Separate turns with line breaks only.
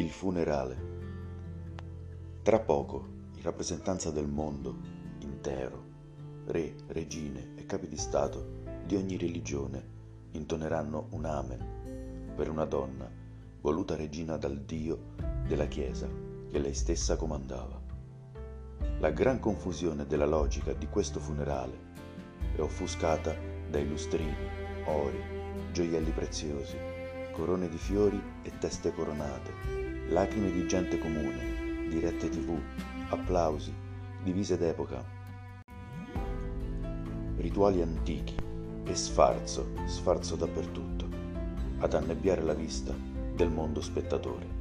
Il funerale. Tra poco, in rappresentanza del mondo intero, re, regine e capi di Stato di ogni religione intoneranno un Amen per una donna voluta regina dal Dio della Chiesa che lei stessa comandava. La gran confusione della logica di questo funerale è offuscata dai lustrini, ori, gioielli preziosi, corone di fiori e teste coronate, lacrime di gente comune, dirette tv, applausi, divise d'epoca, rituali antichi e sfarzo, sfarzo dappertutto, ad annebbiare la vista del mondo spettatore.